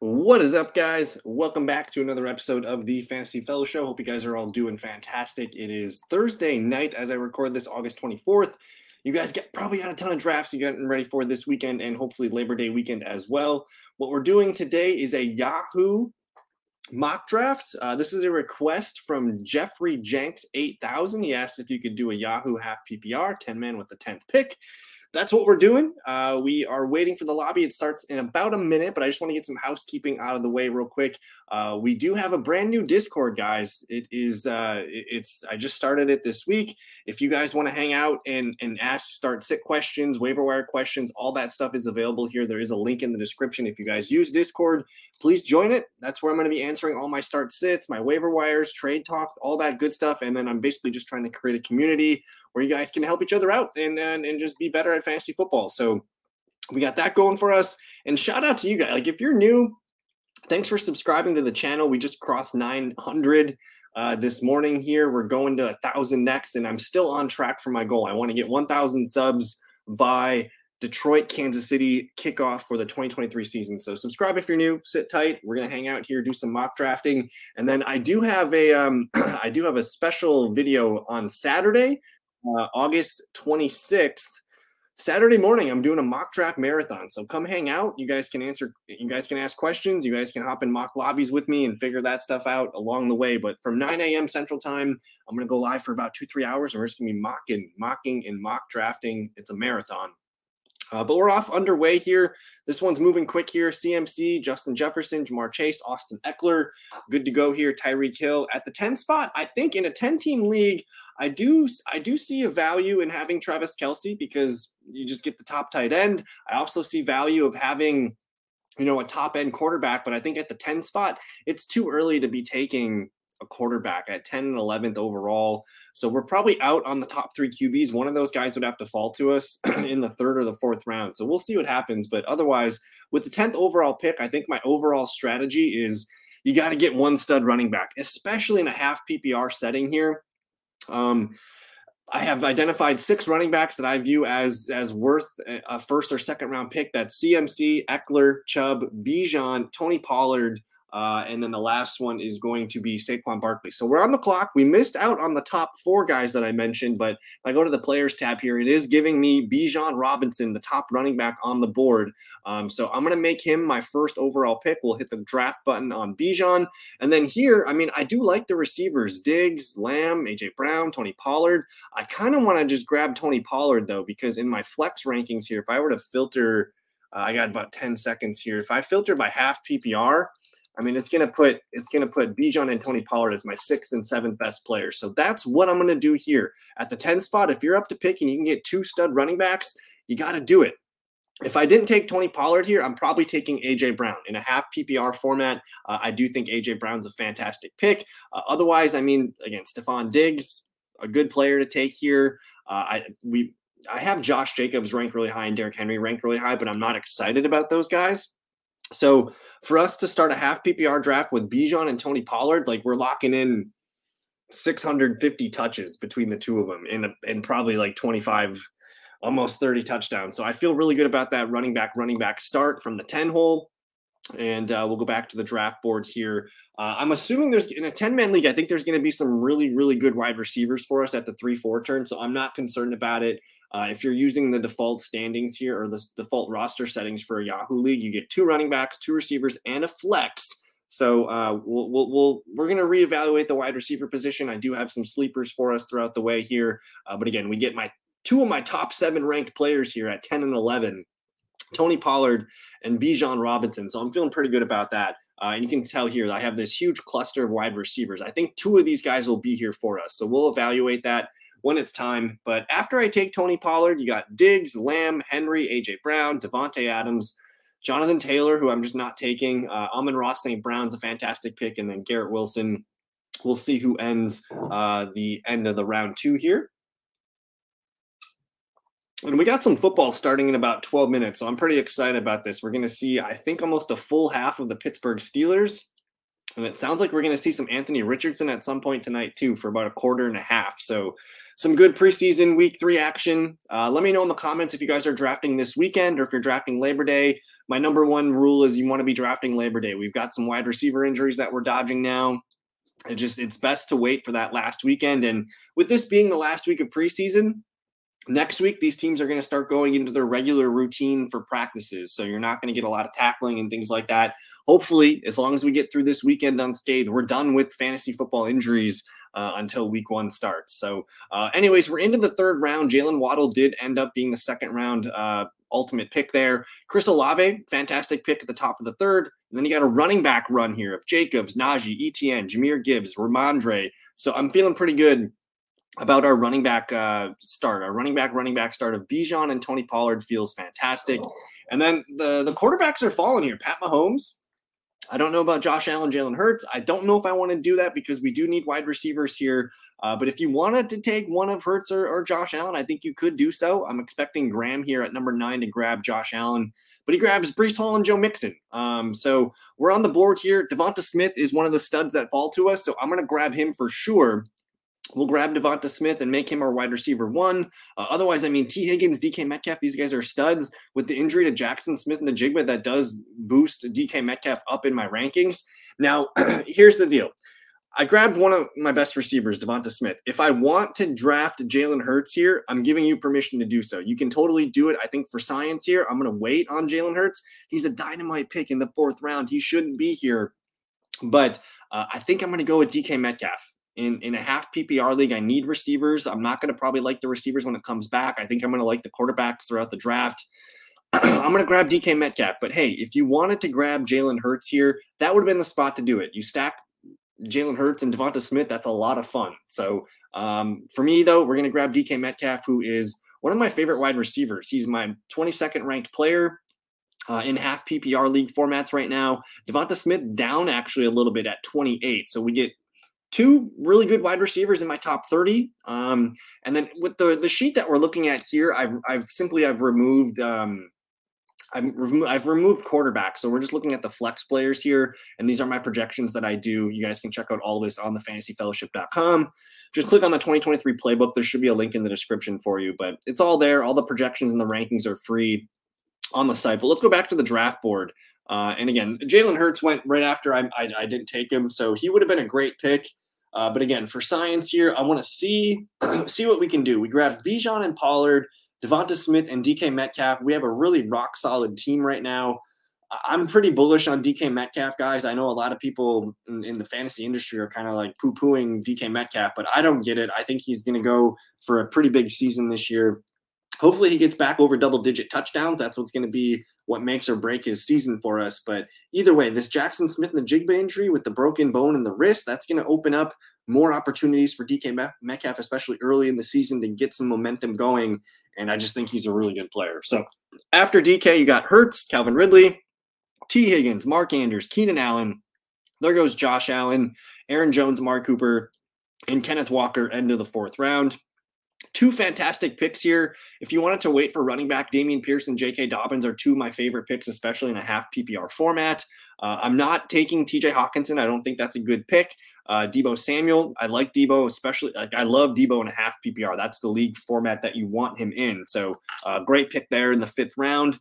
What is up, guys? Welcome back to another episode of the Fantasy Fellowship. Hope you guys are all doing fantastic. It is Thursday night as I record this, August 24th. You guys get probably got a ton of drafts you getting ready for this weekend and hopefully Labor Day weekend as well. What we're doing today is a Yahoo mock draft. Uh, this is a request from Jeffrey Jenks 8000. He asked if you could do a Yahoo half PPR, 10 man with the 10th pick that's what we're doing. Uh, we are waiting for the lobby. It starts in about a minute, but I just want to get some housekeeping out of the way real quick. Uh, we do have a brand new Discord, guys. It is uh, it's I just started it this week. If you guys want to hang out and and ask, start sit questions, waiver wire questions, all that stuff is available here. There is a link in the description. If you guys use Discord, please join it. That's where I'm going to be answering all my start sits, my waiver wires, trade talks, all that good stuff. And then I'm basically just trying to create a community where you guys can help each other out and, and, and just be better at fantasy football. So we got that going for us. And shout out to you guys. Like if you're new, thanks for subscribing to the channel. We just crossed 900 uh, this morning here. We're going to a thousand next, and I'm still on track for my goal. I want to get 1,000 subs by Detroit, Kansas City kickoff for the 2023 season. So subscribe if you're new. Sit tight. We're gonna hang out here, do some mock drafting, and then I do have a um, I do have a special video on Saturday uh, August 26th. Saturday morning, I'm doing a mock draft marathon. So come hang out. You guys can answer, you guys can ask questions. You guys can hop in mock lobbies with me and figure that stuff out along the way. But from 9 a.m. Central Time, I'm going to go live for about two, three hours. And we're just going to be mocking, mocking, and mock drafting. It's a marathon. Uh, but we're off underway here. This one's moving quick here. CMC, Justin Jefferson, Ja'Marr Chase, Austin Ekeler, good to go here. Tyreek Hill at the 10 spot. I think in a 10 team league, I do I do see a value in having Travis Kelce because you just get the top tight end. I also see value of having you know a top end quarterback, but I think at the 10 spot, it's too early to be taking a quarterback at 10 and 11th overall. So we're probably out on the top three QBs. One of those guys would have to fall to us in the third or the fourth round. So we'll see what happens. But otherwise, with the 10th overall pick, I think my overall strategy is you got to get one stud running back, especially in a half PPR setting here. Um, I have identified six running backs that I view as as worth a first or second round pick. That's CMC, Ekeler, Chubb, Bijan, Tony Pollard, uh, and then the last one is going to be Saquon Barkley. So we're on the clock. We missed out on the top four guys that I mentioned, but if I go to the players tab here, it is giving me Bijan Robinson, the top running back on the board. Um, so I'm going to make him my first overall pick. We'll hit the draft button on Bijan. And then here, I mean, I do like the receivers Diggs, Lamb, AJ Brown, Tony Pollard. I kind of want to just grab Tony Pollard, though, because in my flex rankings here, if I were to filter, uh, I got about 10 seconds here. If I filter by half PPR, I mean, it's gonna put it's gonna put Bijan and Tony Pollard as my sixth and seventh best players. So that's what I'm gonna do here at the 10 spot. If you're up to pick and you can get two stud running backs, you got to do it. If I didn't take Tony Pollard here, I'm probably taking AJ Brown in a half PPR format. Uh, I do think AJ Brown's a fantastic pick. Uh, otherwise, I mean, again, Stefon Diggs, a good player to take here. Uh, I we I have Josh Jacobs ranked really high and Derrick Henry ranked really high, but I'm not excited about those guys. So for us to start a half PPR draft with Bijan and Tony Pollard, like we're locking in 650 touches between the two of them and, and probably like 25, almost 30 touchdowns. So I feel really good about that running back, running back start from the 10 hole. And uh, we'll go back to the draft board here. Uh, I'm assuming there's in a 10 man league, I think there's going to be some really, really good wide receivers for us at the 3 4 turn. So I'm not concerned about it. Uh, if you're using the default standings here or the default roster settings for a Yahoo League, you get two running backs, two receivers, and a flex. So uh, we'll, we'll, we'll we're going to reevaluate the wide receiver position. I do have some sleepers for us throughout the way here, uh, but again, we get my two of my top seven ranked players here at 10 and 11. Tony Pollard and Bijan Robinson. So I'm feeling pretty good about that. Uh, and you can tell here I have this huge cluster of wide receivers. I think two of these guys will be here for us. So we'll evaluate that when it's time. But after I take Tony Pollard, you got Diggs, Lamb, Henry, AJ Brown, Davante Adams, Jonathan Taylor, who I'm just not taking. Uh, Amon-Ra St. Brown's a fantastic pick, and then Garrett Wilson. We'll see who ends uh, the end of the round two here. And we got some football starting in about 12 minutes, so I'm pretty excited about this. We're going to see, I think, almost a full half of the Pittsburgh Steelers. And it sounds like we're going to see some Anthony Richardson at some point tonight, too, for about a quarter and a half. So, some good preseason week three action. Uh, let me know in the comments if you guys are drafting this weekend or if you're drafting Labor Day. My number one rule is you want to be drafting Labor Day. We've got some wide receiver injuries that we're dodging now. It just it's best to wait for that last weekend. And with this being the last week of preseason, next week these teams are going to start going into their regular routine for practices. So you're not going to get a lot of tackling and things like that. Hopefully as long as we get through this weekend unscathed we're done with fantasy football injuries uh, until week one starts. So uh, anyways we're into the third round. Jaylen Waddle did end up being the second round uh, ultimate pick there. Chris Olave fantastic pick at the top of the third. And then you got a running back run here of jacobs najee etn jahmyr gibbs Rhamondre. So i'm feeling pretty good about our running back uh, start. Our running back, running back start of Bijan and Tony Pollard feels fantastic. And then the the quarterbacks are falling here. Pat Mahomes. I don't know about Josh Allen, Jalen Hurts. I don't know if I want to do that because we do need wide receivers here. Uh, but if you wanted to take one of Hurts or, or Josh Allen, I think you could do so. I'm expecting Graham here at number nine to grab Josh Allen, but he grabs Breece Hall and Joe Mixon. Um, so we're on the board here. Devonta Smith is one of the studs that fall to us, so I'm going to grab him for sure. We'll grab Devonta Smith and make him our wide receiver one. Uh, otherwise, I mean, Tee Higgins, DK Metcalf, these guys are studs. With the injury to Jaxon Smith-Njigba, that does boost DK Metcalf up in my rankings. Now, here's the deal. I grabbed one of my best receivers, Devonta Smith. If I want to draft Jalen Hurts here, I'm giving you permission to do so. You can totally do it. I think for science here, I'm going to wait on Jalen Hurts. He's a dynamite pick in the fourth round. He shouldn't be here. But uh, I think I'm going to go with DK Metcalf in in a half PPR league, I need receivers. I'm not going to probably like the receivers when it comes back. I think I'm going to like the quarterbacks throughout the draft. I'm going to grab DK Metcalf. But hey, if you wanted to grab Jalen Hurts here, that would have been the spot to do it. You stack Jalen Hurts and Devonta Smith. That's a lot of fun. So um, for me, though, we're going to grab DK Metcalf, who is one of my favorite wide receivers. He's my 22nd ranked player. Uh, in half PPR league formats right now. Devonta Smith down actually a little bit at 28. So we get two really good wide receivers in my top 30. Um, and then with the the sheet that we're looking at here, I've I've simply I've removed um, I've, remo- I've removed quarterback. So we're just looking at the flex players here. And these are my projections that I do. You guys can check out all this on the fantasyfellowship.com. Just click on the 2023 playbook. There should be a link in the description for you, but it's all there. All the projections and the rankings are free on the site. But let's go back to the draft board. Uh, and again, Jalen Hurts went right after I, I, I, didn't take him, so he would have been a great pick. Uh, but again, for science here, I want to see see what we can do. We grab Bijan and Pollard, Devonta Smith, and DK Metcalf. We have a really rock solid team right now. I'm pretty bullish on DK Metcalf, guys. I know a lot of people in, in the fantasy industry are kind of like poo pooing DK Metcalf, but I don't get it. I think he's going to go for a pretty big season this year hopefully he gets back over double digit touchdowns. That's what's going to be what makes or break his season for us. But either way, this Jaxon Smith-Njigba injury with the broken bone in the wrist, that's going to open up more opportunities for DK Metcalf, especially early in the season to get some momentum going. And I just think he's a really good player. So after DK, you got Hurts, Calvin Ridley, Tee Higgins, Mark Andrews, Keenan Allen. There goes Josh Allen, Aaron Jones, Mark Cooper, and Kenneth Walker, end of the fourth round two fantastic picks here. If you wanted to wait for running back, Dameon Pierce and J.K. Dobbins are two of my favorite picks, especially in a half PPR format. Uh, I'm not taking TJ Hockenson. I don't think that's a good pick. Uh, Deebo Samuel, I like Deebo, especially. Like I love Deebo in a half PPR. That's the league format that you want him in. So, uh, great pick there in the fifth round.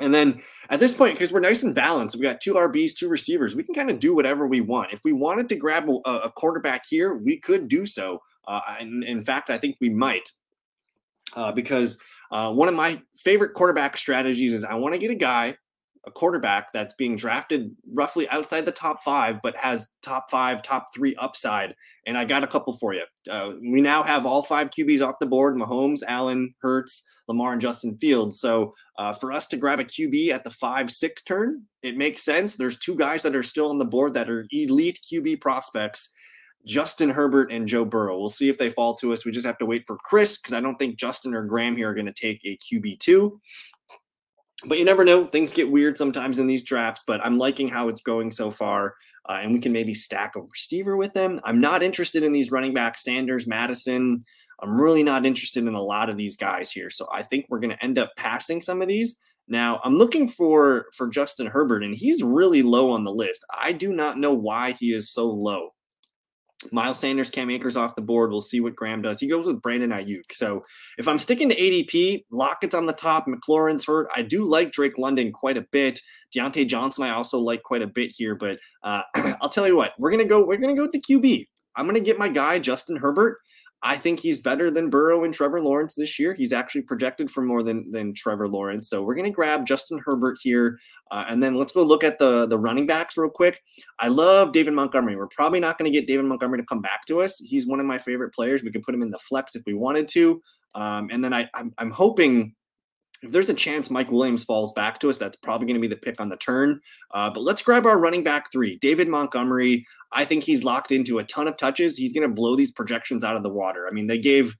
And then at this point, because we're nice and balanced, we got two RBs, two receivers. We can kind of do whatever we want. If we wanted to grab a, a quarterback here, we could do so. Uh, and in fact, I think we might, uh, because uh, one of my favorite quarterback strategies is I want to get a guy, a quarterback that's being drafted roughly outside the top five, but has top five, top three upside. And I got a couple for you. Uh, we now have all five QBs off the board: Mahomes, Allen, Hurts. Lamar and Justin Fields. So uh, for us to grab a QB at the five six turn, it makes sense. There's two guys that are still on the board that are elite QB prospects. Justin Herbert and Joe Burrow. We'll see if they fall to us. We just have to wait for Chris because I don't think Justin or Graham here are going to take a QB2. But you never know. Things get weird sometimes in these drafts, but I'm liking how it's going so far. Uh, and we can maybe stack a receiver with them. I'm not interested in these running backs, Sanders, Madison. I'm really not interested in a lot of these guys here. So I think we're going to end up passing some of these Now I'm looking for for Justin Herbert, and he's really low on the list. I do not know why he is so low. Miles Sanders, Cam Akers off the board. We'll see what Graham does. He goes with Brandon Aiyuk. So if I'm sticking to ADP, Lockett's on the top. McLaurin's hurt. I do like Drake London quite a bit. Diontae Johnson, I also like quite a bit here. But uh, I'll tell you what, we're gonna go. We're gonna go with the QB. I'm gonna get my guy Justin Herbert. I think he's better than Burrow and Trevor Lawrence this year. He's actually projected for more than than Trevor Lawrence. So we're going to grab Justin Herbert here, uh, and then let's go look at the the running backs real quick. I love David Montgomery. We're probably not going to get David Montgomery to come back to us. He's one of my favorite players. We could put him in the flex if we wanted to, um, and then I I'm, I'm hoping if there's a chance Mike Williams falls back to us, that's probably going to be the pick on the turn. Uh, but let's grab our running back three, David Montgomery. I think he's locked into a ton of touches. He's going to blow these projections out of the water. I mean, they gave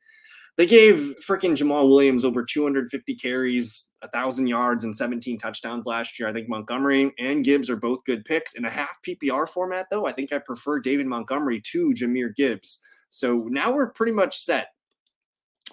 they gave freaking Jamaal Williams over 250 carries, a thousand yards, and 17 touchdowns last year. I think Montgomery and Gibbs are both good picks in a half PPR format, though. I think I prefer David Montgomery to Jahmyr Gibbs. So now we're pretty much set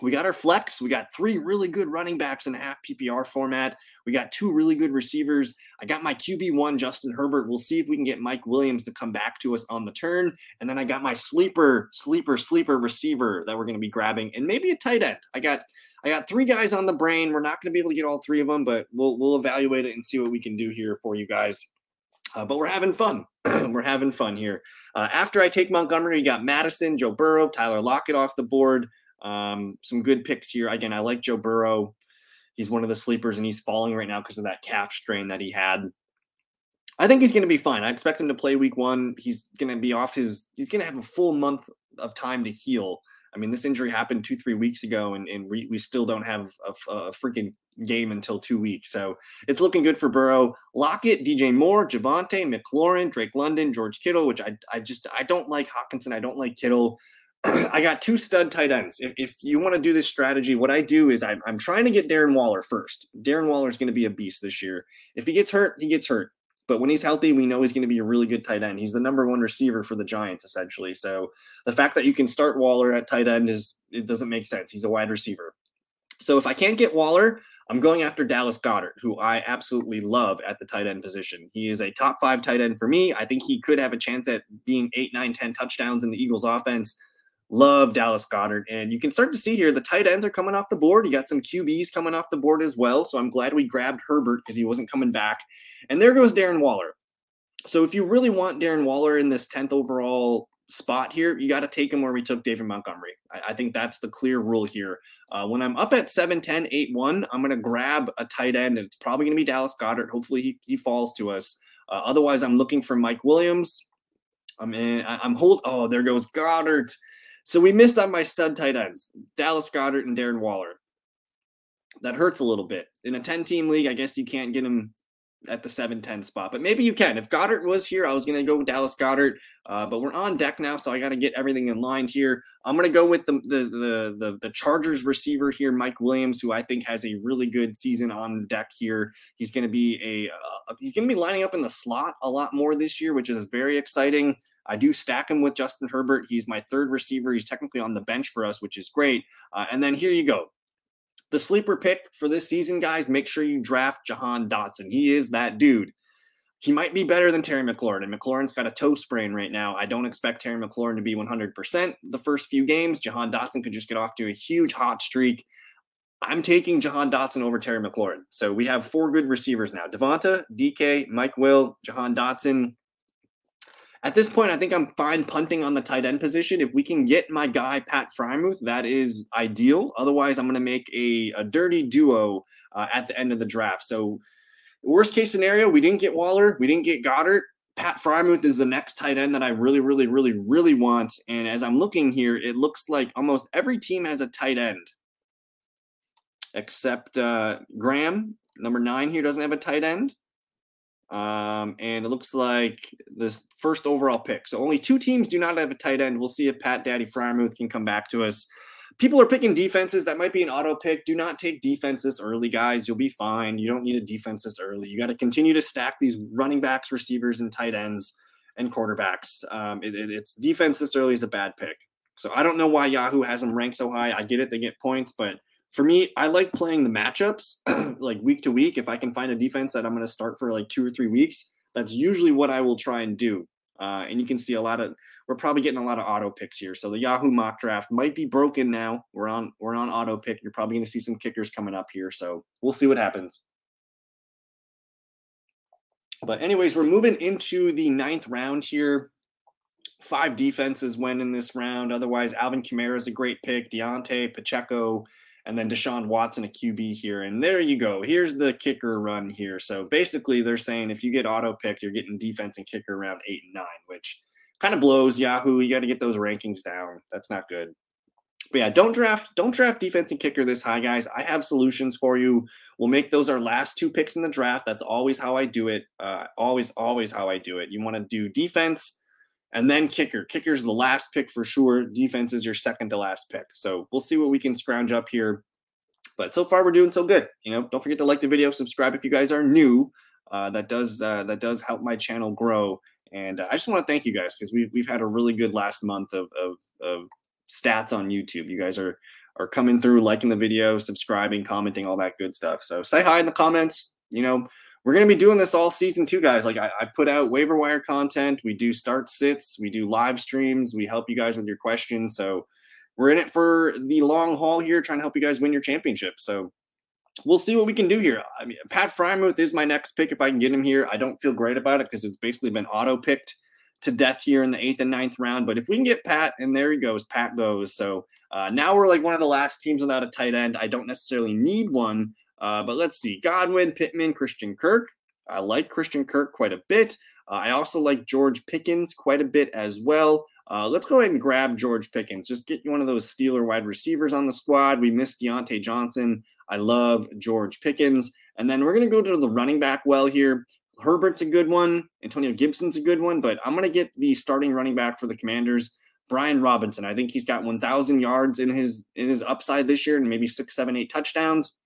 we got our flex. We got three really good running backs in a half PPR format. We got two really good receivers. I got my QB1, Justin Herbert. We'll see if we can get Mike Williams to come back to us on the turn. And then I got my sleeper, sleeper, sleeper receiver that we're going to be grabbing, and maybe a tight end. I got I got three guys on the brain. We're not going to be able to get all three of them, but we'll we'll evaluate it and see what we can do here for you guys. Uh, but we're having fun. we're having fun here. Uh, after I take Montgomery, you got Madison, Joe Burrow, Tyler Lockett off the board. Um, some good picks here. Again, I like Joe Burrow. He's one of the sleepers, and he's falling right now because of that calf strain that he had. I think he's going to be fine. I expect him to play week one. He's going to be off his. He's going to have a full month of time to heal. I mean, this injury happened two, three weeks ago, and, and we, we still don't have a, a freaking game until two weeks. So it's looking good for Burrow. Lockett, DJ Moore, Javonte, McLaurin, Drake London, George Kittle, which I, I just I don't like Hockenson. I don't like Kittle. I got two stud tight ends. If, if you want to do this strategy, what I do is I'm, I'm trying to get Darren Waller first. Darren Waller is going to be a beast this year. If he gets hurt, he gets hurt. But when he's healthy, we know he's going to be a really good tight end. He's the number one receiver for the Giants, essentially. So the fact that you can start Waller at tight end is it doesn't make sense. He's a wide receiver. So if I can't get Waller, I'm going after Dallas Goedert, who I absolutely love at the tight end position. He is a top five tight end for me. I think he could have a chance at being eight, nine, 10 touchdowns in the Eagles offense. Love Dallas Goedert. And you can start to see here the tight ends are coming off the board. You got some QBs coming off the board as well. So I'm glad we grabbed Herbert because he wasn't coming back. And there goes Darren Waller. So if you really want Darren Waller in this 10th overall spot here, you got to take him where we took David Montgomery. I, I think that's the clear rule here. Uh, when I'm up at 7 10, 8 1, I'm going to grab a tight end, and it's probably going to be Dallas Goedert. Hopefully, he, he falls to us. Uh, otherwise, I'm looking for Mike Williams. I'm in, I, I'm hold. Oh, there goes Goedert. So we missed on my stud tight ends, Dallas Goedert and Darren Waller. That hurts a little bit. In a 10 team league, I guess you can't get him at the 7-10 spot. But maybe you can. If Goedert was here, I was going to go with Dallas Goedert, Uh, but we're on deck now, so I got to get everything in line here. I'm going to go with the, the, the the the Chargers receiver here, Mike Williams, who I think has a really good season on deck here. He's going to be a uh, he's going to be lining up in the slot a lot more this year, which is very exciting. I do stack him with Justin Herbert. He's my third receiver. He's technically on the bench for us, which is great. Uh, and then here you go. The sleeper pick for this season, guys, make sure you draft Jahan Dotson. He is that dude. He might be better than Terry McLaurin, and McLaurin's got a toe sprain right now. I don't expect Terry McLaurin to be 100% the first few games. Jahan Dotson could just get off to a huge hot streak. I'm taking Jahan Dotson over Terry McLaurin. So we have four good receivers now Devonta, DK, Mike Will, Jahan Dotson. At this point, I think I'm fine punting on the tight end position. If we can get my guy Pat Freiermuth, that is ideal. Otherwise, I'm going to make a, a dirty duo uh, at the end of the draft. So, worst case scenario, we didn't get Waller, we didn't get Goedert. Pat Freiermuth is the next tight end that I really, really, really, really want. And as I'm looking here, it looks like almost every team has a tight end, except uh, Graham, number nine here, doesn't have a tight end. Um, and it looks like this first overall pick. So only two teams do not have a tight end. We'll see if Pat Daddy Freiermuth can come back to us. People are picking defenses. That might be an auto pick. Do not take defenses early, guys. You'll be fine. You don't need a defense this early. You got to continue to stack these running backs, receivers, and tight ends and quarterbacks. Um, it, it, it's defense this early is a bad pick. So I don't know why Yahoo has them ranked so high. I get it; they get points, but for me, I like playing the matchups like week to week. If I can find a defense that I'm going to start for like two or three weeks, that's usually what I will try and do. Uh, and you can see a lot of we're probably getting a lot of auto picks here. So the Yahoo mock draft might be broken now. We're on we're on auto pick. You're probably going to see some kickers coming up here. So we'll see what happens. But anyways, we're moving into the ninth round here. Five defenses went in this round. Otherwise, Alvin Kamara is a great pick. Diontae Pacheco, and then Deshaun Watson, a QB here. And there you go. Here's the kicker run here. So basically, they're saying if you get auto picked, you're getting defense and kicker around eight and nine, which kind of blows Yahoo. You got to get those rankings down. That's not good. But yeah, don't draft don't draft defense and kicker this high, guys. I have solutions for you. We'll make those our last two picks in the draft. That's always how I do it. Uh, always, always how I do it. You want to do defense and then kicker. Kicker's the last pick for sure. Defense is your second to last pick. So we'll see what we can scrounge up here. But so far we're doing so good. You know, don't forget to like the video, subscribe if you guys are new. Uh, that does uh, that does help my channel grow. And uh, I just want to thank you guys because we've we've had a really good last month of, of of stats on YouTube. You guys are are coming through, liking the video, subscribing, commenting, all that good stuff. So say hi in the comments. You know, we're gonna be doing this all season too, guys. Like I, I put out waiver wire content, we do start sits, we do live streams, we help you guys with your questions. So we're in it for the long haul here, trying to help you guys win your championship. So we'll see what we can do here. I mean, Pat Freiermuth is my next pick if I can get him here. I don't feel great about it because it's basically been auto picked to death here in the eighth and ninth round. But if we can get Pat, and there he goes, Pat goes. So uh, now we're like one of the last teams without a tight end. I don't necessarily need one, uh, but let's see: Godwin, Pittman, Christian Kirk. I like Christian Kirk quite a bit. Uh, I also like George Pickens quite a bit as well. Uh, let's go ahead and grab George Pickens. Just get one of those Steeler wide receivers on the squad. We missed Diontae Johnson. I love George Pickens. And then we're going to go to the running back well here. Herbert's a good one. Antonio Gibson's a good one, but I'm going to get the starting running back for the Commanders, Brian Robinson. I think he's got 1,000 yards in his in his upside this year, and maybe six, seven, eight touchdowns.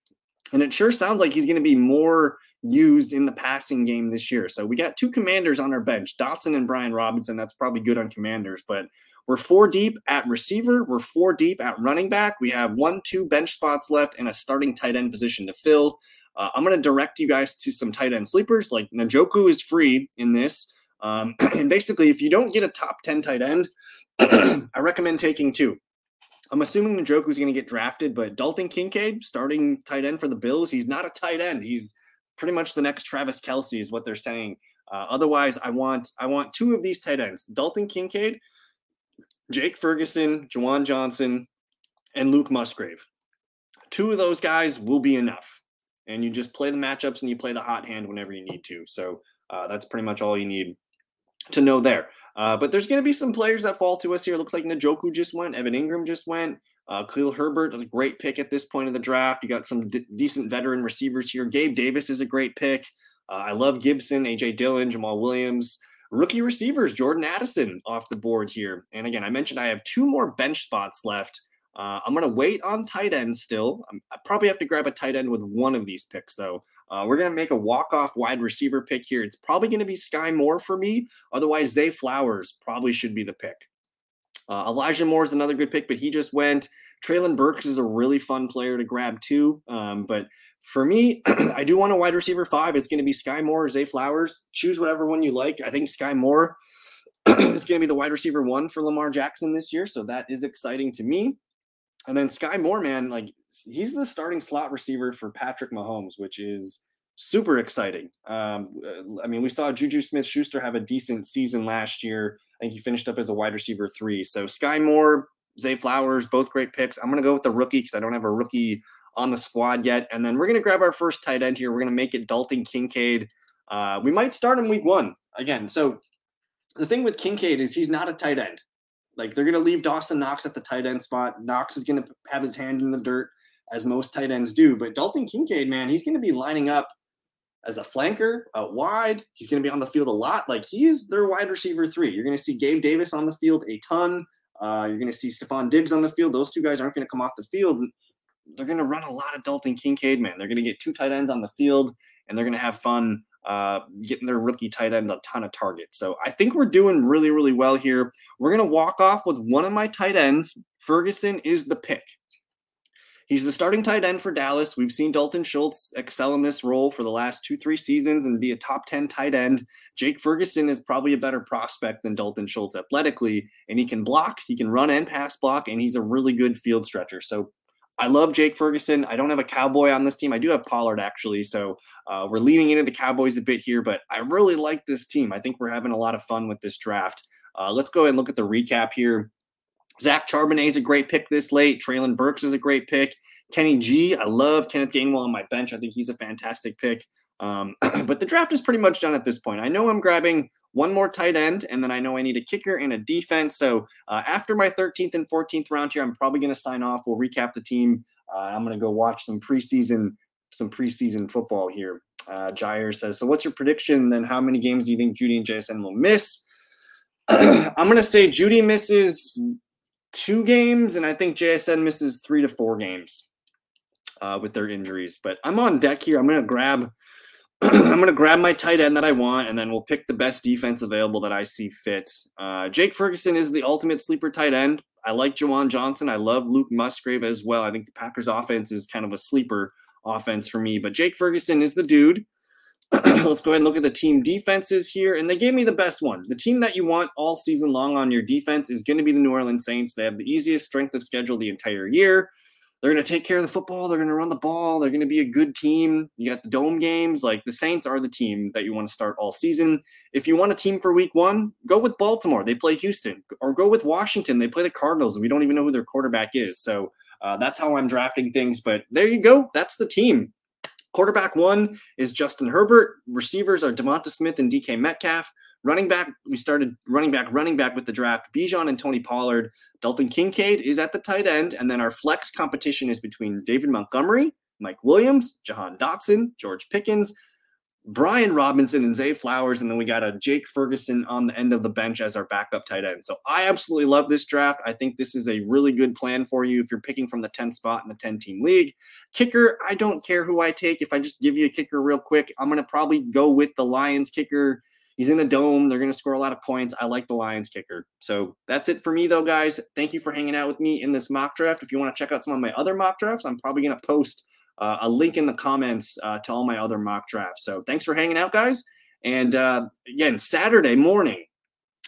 And it sure sounds like he's going to be more used in the passing game this year. So we got two commanders on our bench, Dotson and Brian Robinson. That's probably good on commanders, but we're four deep at receiver. We're four deep at running back. We have one, two bench spots left and a starting tight end position to fill. Uh, I'm going to direct you guys to some tight end sleepers. Like Njoku is free in this. Um, and basically, if you don't get a top 10 tight end, I recommend taking two. I'm assuming Njoku is going to get drafted, but Dalton Kincaid, starting tight end for the Bills, he's not a tight end. He's pretty much the next Travis Kelce, is what they're saying. Uh, otherwise, I want I want two of these tight ends: Dalton Kincaid, Jake Ferguson, Juwan Johnson, and Luke Musgrave. Two of those guys will be enough and you just play the matchups and you play the hot hand whenever you need to. So uh, that's pretty much all you need to know there. Uh, but there's going to be some players that fall to us here. It Looks like Njoku just went, Evan Engram just went. Uh, Khalil Herbert a great pick at this point of the draft. You got some d- decent veteran receivers here. Gabe Davis is a great pick. Uh, I love Gibson, AJ Dillon, Jamaal Williams. Rookie receivers, Jordan Addison off the board here. And again, I mentioned I have two more bench spots left. Uh, I'm going to wait on tight end still. I'm, i probably have to grab a tight end with one of these picks, though. Uh, we're going to make a walk-off wide receiver pick here. It's probably going to be Skyy Moore for me. Otherwise, Zay Flowers probably should be the pick. Uh, Elijah Moore is another good pick, but he just went. Treylon Burks is a really fun player to grab too. Um, but for me, I do want a wide receiver five. It's going to be Skyy Moore or Zay Flowers. Choose whatever one you like. I think Skyy Moore is going to be the wide receiver one for Lamar Jackson this year. So that is exciting to me. And then Skyy Moore, man, like he's the starting slot receiver for Patrick Mahomes, which is super exciting. Um, uh, I mean, we saw Juju Smith Schuster have a decent season last year. I think he finished up as a wide receiver three. So Skyy Moore, Zay Flowers, both great picks. I'm going to go with the rookie because I don't have a rookie on the squad yet. And then we're going to grab our first tight end here. We're going to make it Dalton Kincaid. Uh, we might start him week one again. So the thing with Kincaid is he's not a tight end. Like they're going to leave Dawson Knox at the tight end spot. Knox is going to have his hand in the dirt as most tight ends do. But Dalton Kincaid, man, he's going to be lining up as a flanker out wide. He's going to be on the field a lot. Like he is their wide receiver three. You're going to see Gabe Davis on the field a ton. Uh, you're going to see Stefon Diggs on the field. Those two guys aren't going to come off the field. They're going to run a lot of Dalton Kincaid, man. They're going to get two tight ends on the field, and they're going to have fun uh, getting their rookie tight end a ton of targets. So I think we're doing really, really well here. We're going to walk off with one of my tight ends. Ferguson is the pick. He's the starting tight end for Dallas. We've seen Dalton Schultz excel in this role for the last two, three seasons and be a top 10 tight end. Jake Ferguson is probably a better prospect than Dalton Schultz athletically, and he can block, he can run and pass block, and he's a really good field stretcher. So I love Jake Ferguson. I don't have a Cowboy on this team. I do have Pollard actually. So uh, we're leaning into the Cowboys a bit here, but I really like this team. I think we're having a lot of fun with this draft. Uh, let's go and look at the recap here. Zach Charbonnet is a great pick this late. Treylon Burks is a great pick. Kenny G, I love Kenneth Gainwell on my bench. I think he's a fantastic pick. Um, but the draft is pretty much done at this point. I know I'm grabbing one more tight end, and then I know I need a kicker and a defense. So uh, after my 13th and 14th round here, I'm probably going to sign off. We'll recap the team. Uh, I'm going to go watch some preseason some preseason football here. Uh, Jair says, "So what's your prediction? Then how many games do you think Jeudy and JSN will miss?" I'm going to say Jeudy misses two games, and I think JSN misses three to four games uh, with their injuries. But I'm on deck here. I'm to grab. I'm to grab my tight end that I want, and then we'll pick the best defense available that I see fit. Uh, Jake Ferguson is the ultimate sleeper tight end. I like Juwan Johnson. I love Luke Musgrave as well. I think the Packers offense is kind of a sleeper offense for me, but Jake Ferguson is the dude. let's go ahead and look at the team defenses here. And they gave me the best one. The team that you want all season long on your defense is going to be the New Orleans Saints. They have the easiest strength of schedule the entire year. They're going to take care of the football. They're going to run the ball. They're going to be a good team. You got the dome games. Like the Saints are the team that you want to start all season. If you want a team for week one, go with Baltimore. They play Houston. Or go with Washington. They play the Cardinals, and we don't even know who their quarterback is. So uh, that's how I'm drafting things. But there you go. That's the team. Quarterback one is Justin Herbert. Receivers are Devonta Smith and DK Metcalf. Running back, we started running back, running back with the draft. Bijan and Tony Pollard. Dalton Kincaid is at the tight end. And then our flex competition is between David Montgomery, Mike Williams, Jahan Dotson, George Pickens, Brian Robinson and Zay Flowers, and then we got a Jake Ferguson on the end of the bench as our backup tight end. So I absolutely love this draft. I think this is a really good plan for you if you're picking from the 10th spot in the 10 team league. Kicker, I don't care who I take. If I just give you a kicker real quick, I'm going to probably go with the Lions kicker. He's in a dome. They're going to score a lot of points. I like the Lions kicker. So that's it for me, though, guys. Thank you for hanging out with me in this mock draft. If you want to check out some of my other mock drafts, I'm probably going to post uh, a link in the comments uh, to all my other mock drafts. So thanks for hanging out, guys. And uh, again, Saturday morning,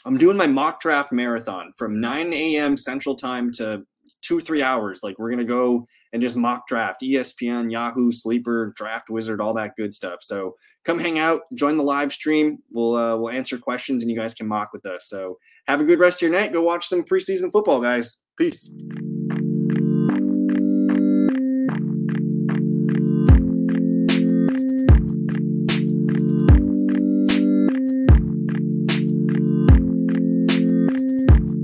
I'm doing my mock draft marathon from 9 a.m. Central Time to two three hours. Like we're gonna go and just mock draft ESPN, Yahoo, Sleeper, Draft Wizard, all that good stuff. So come hang out, join the live stream. We'll uh, we'll answer questions and you guys can mock with us. So have a good rest of your night. Go watch some preseason football, guys. Peace.